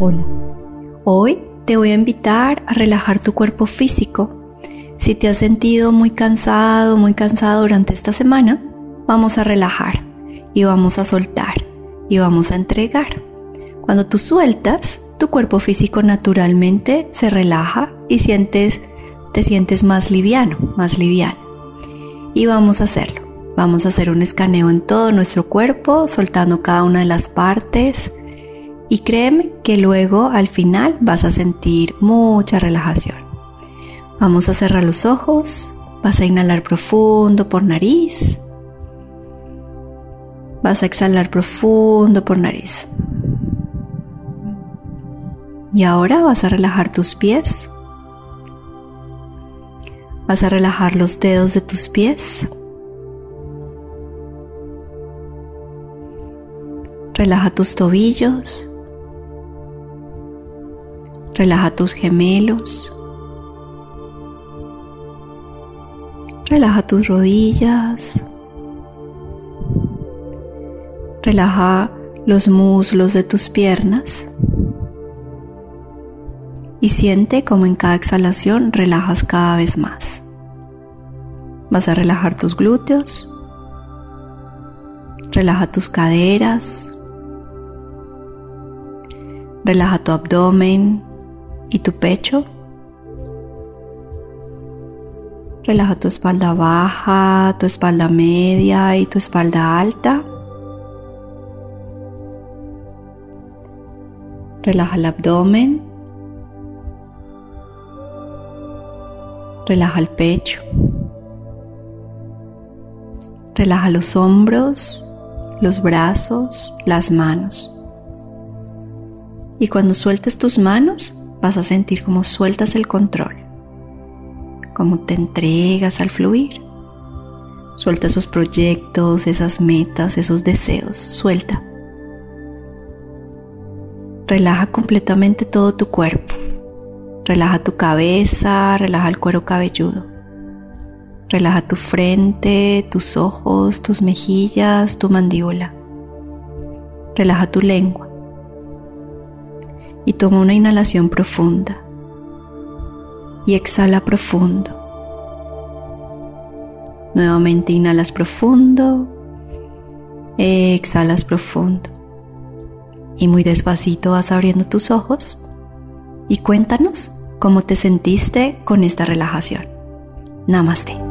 Hola, hoy te voy a invitar a relajar tu cuerpo físico. Si te has sentido muy cansado, muy cansado durante esta semana, vamos a relajar y vamos a soltar y vamos a entregar. Cuando tú sueltas, tu cuerpo físico naturalmente se relaja y sientes, te sientes más liviano, más liviano. Y vamos a hacerlo. Vamos a hacer un escaneo en todo nuestro cuerpo, soltando cada una de las partes. Y créeme que luego al final vas a sentir mucha relajación. Vamos a cerrar los ojos, vas a inhalar profundo por nariz. Vas a exhalar profundo por nariz. Y ahora vas a relajar tus pies. Vas a relajar los dedos de tus pies. Relaja tus tobillos. Relaja tus gemelos. Relaja tus rodillas. Relaja los muslos de tus piernas y siente como en cada exhalación relajas cada vez más. Vas a relajar tus glúteos, relaja tus caderas, relaja tu abdomen y tu pecho. Relaja tu espalda baja, tu espalda media y tu espalda alta. Relaja el abdomen Relaja el pecho. Relaja los hombros, los brazos, las manos. Y cuando sueltes tus manos, vas a sentir como sueltas el control, como te entregas al fluir. Suelta esos proyectos, esas metas, esos deseos, suelta. Relaja completamente todo tu cuerpo. Relaja tu cabeza, relaja el cuero cabelludo. Relaja tu frente, tus ojos, tus mejillas, tu mandíbula. Relaja tu lengua. Y toma una inhalación profunda. Y exhala profundo. Nuevamente inhalas profundo. Exhalas profundo. Y muy despacito vas abriendo tus ojos y cuéntanos cómo te sentiste con esta relajación. Namaste.